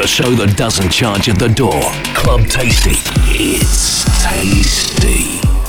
The show that doesn't charge at the door. Club Tasty. It's tasty.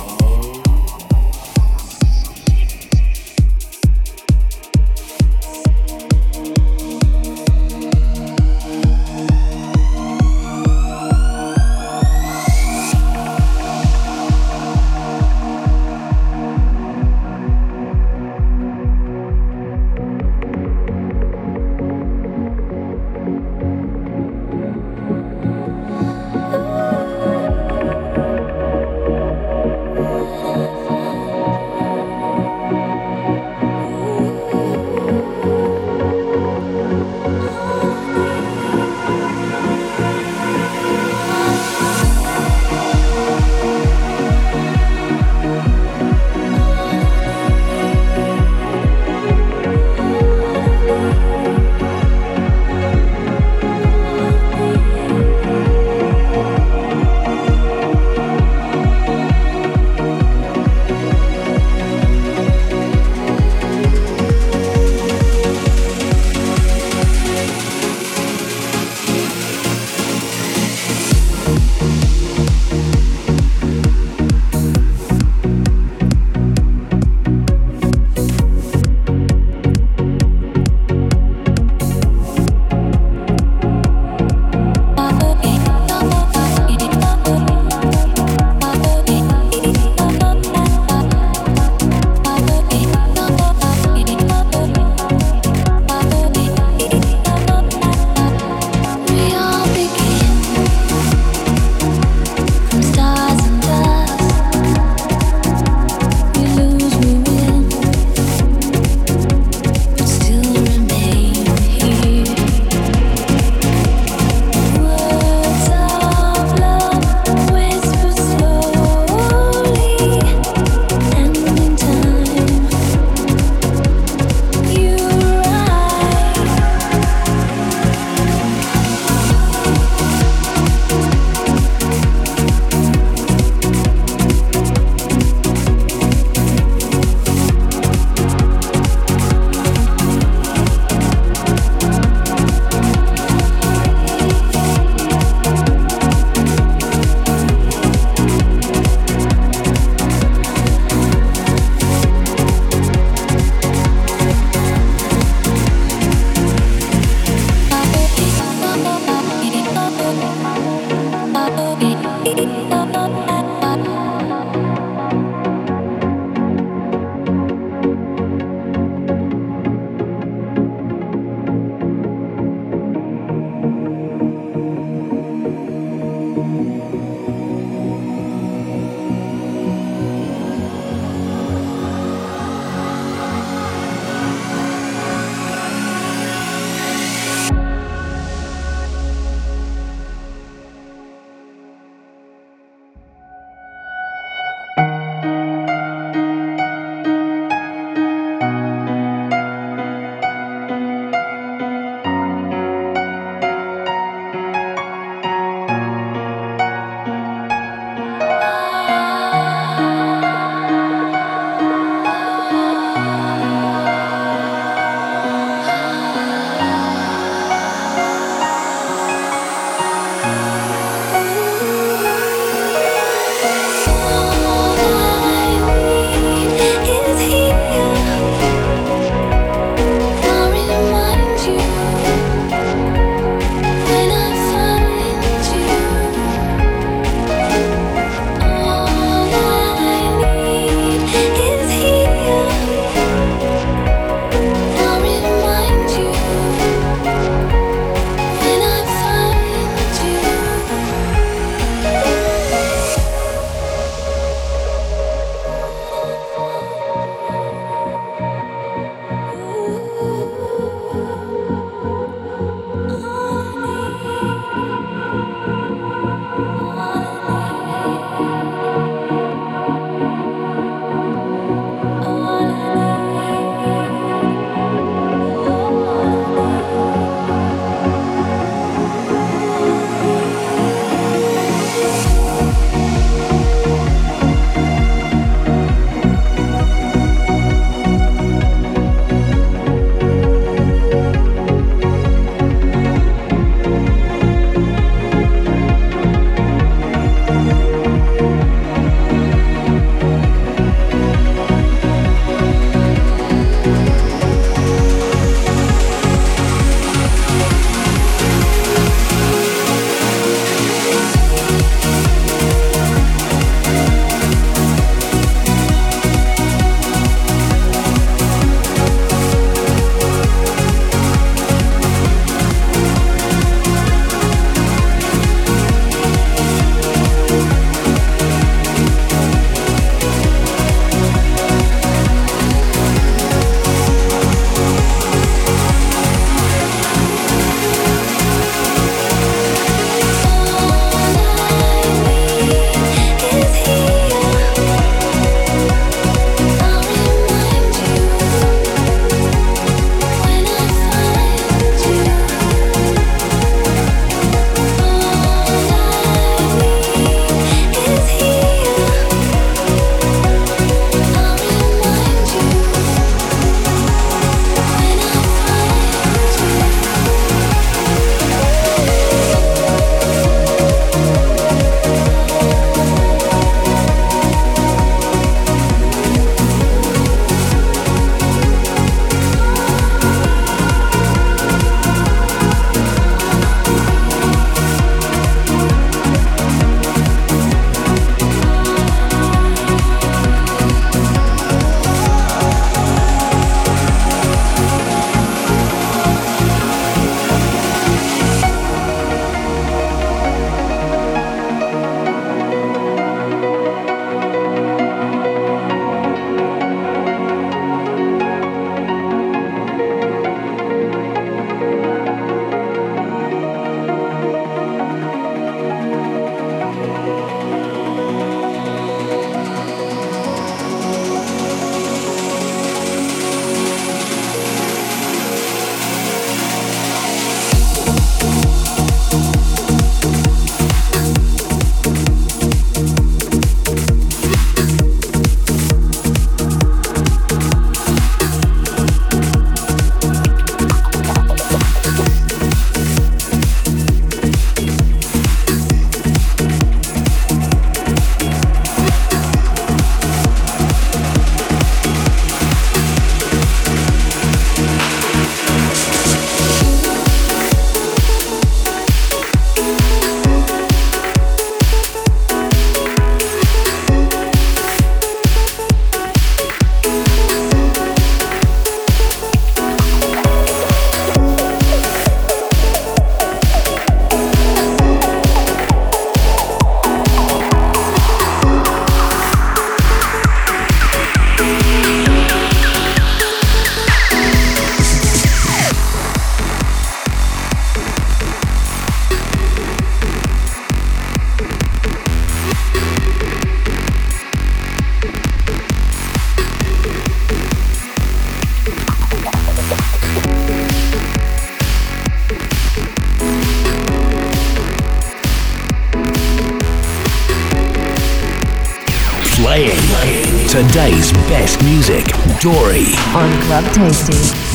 Music. Dory. On Club Tasty.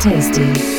Tasty.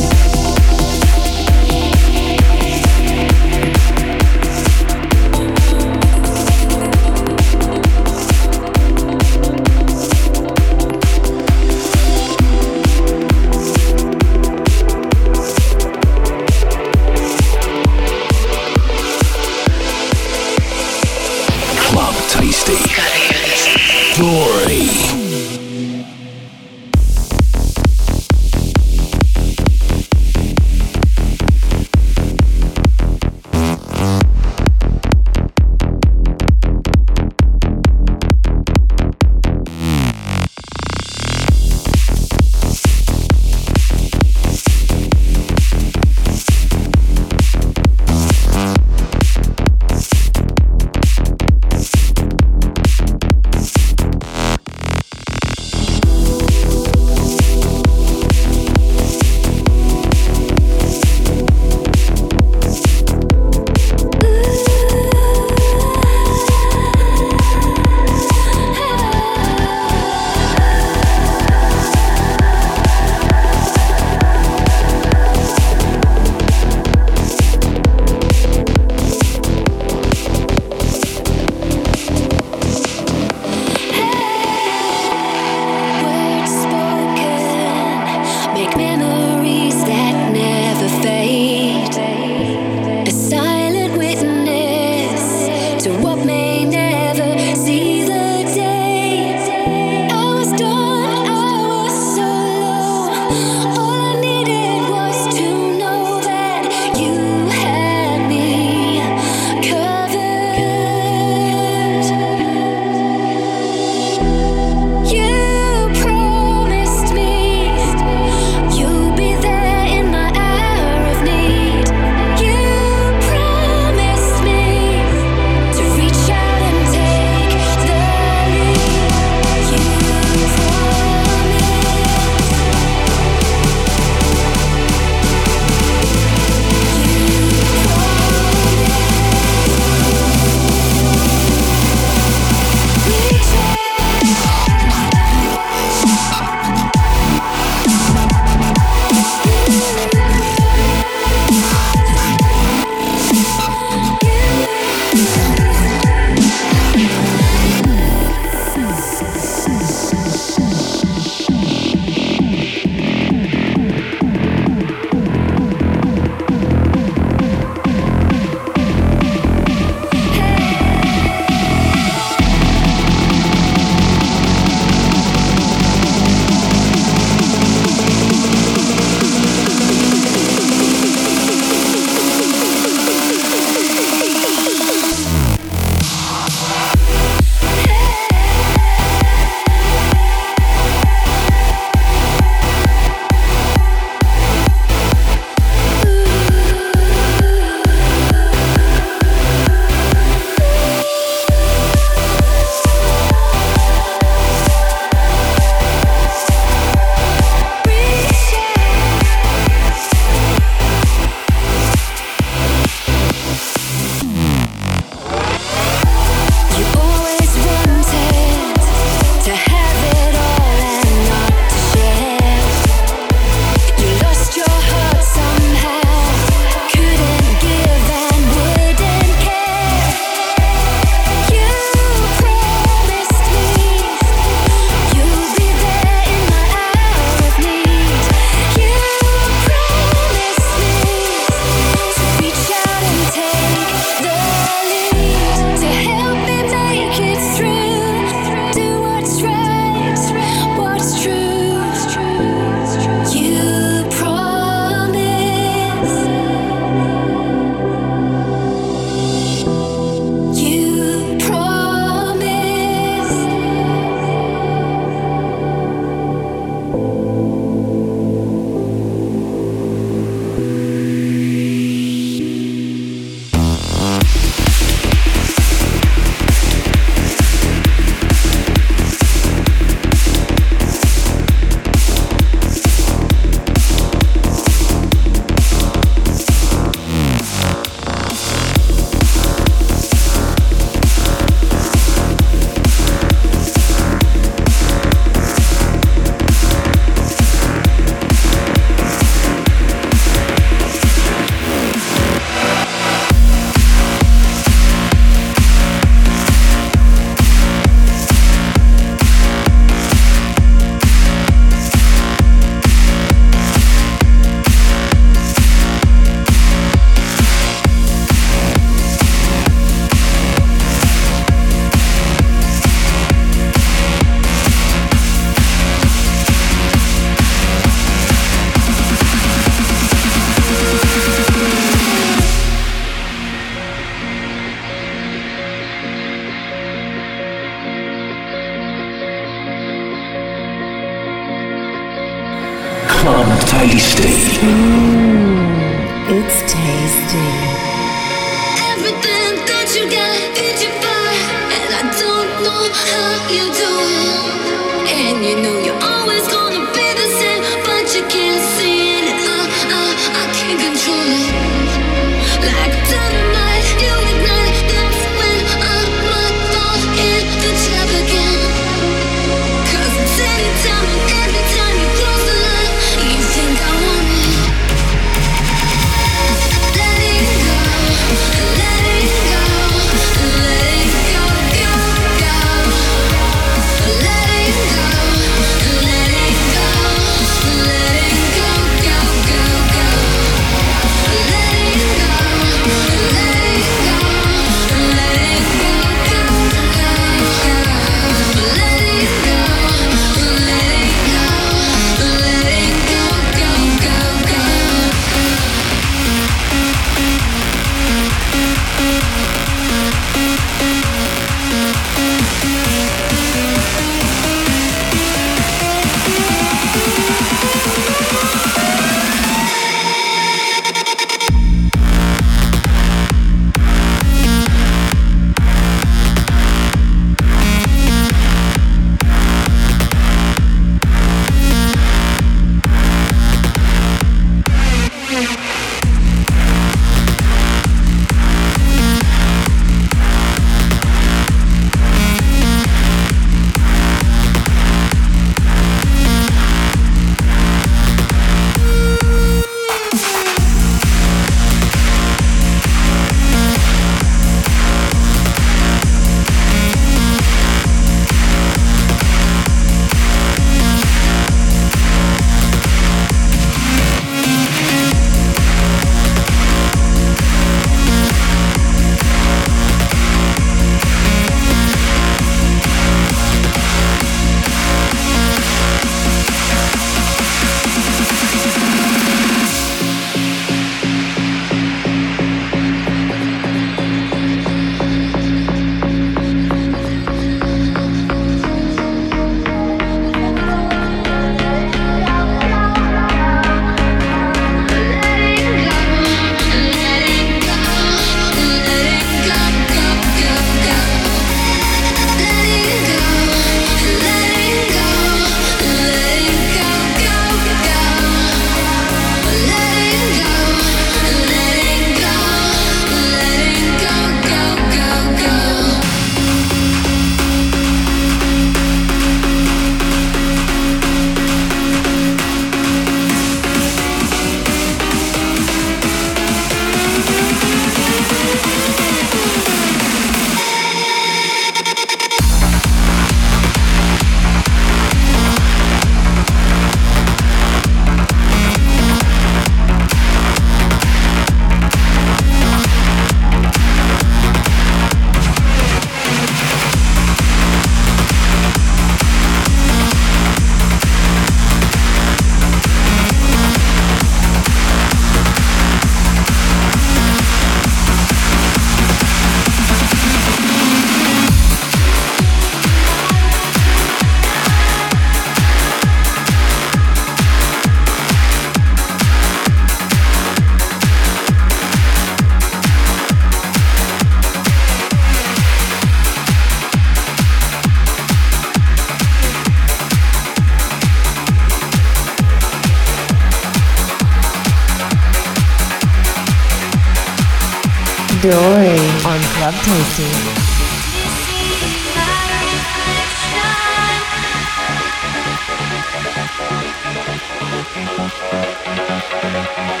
I'm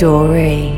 Dory,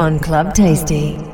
On Club Tasty.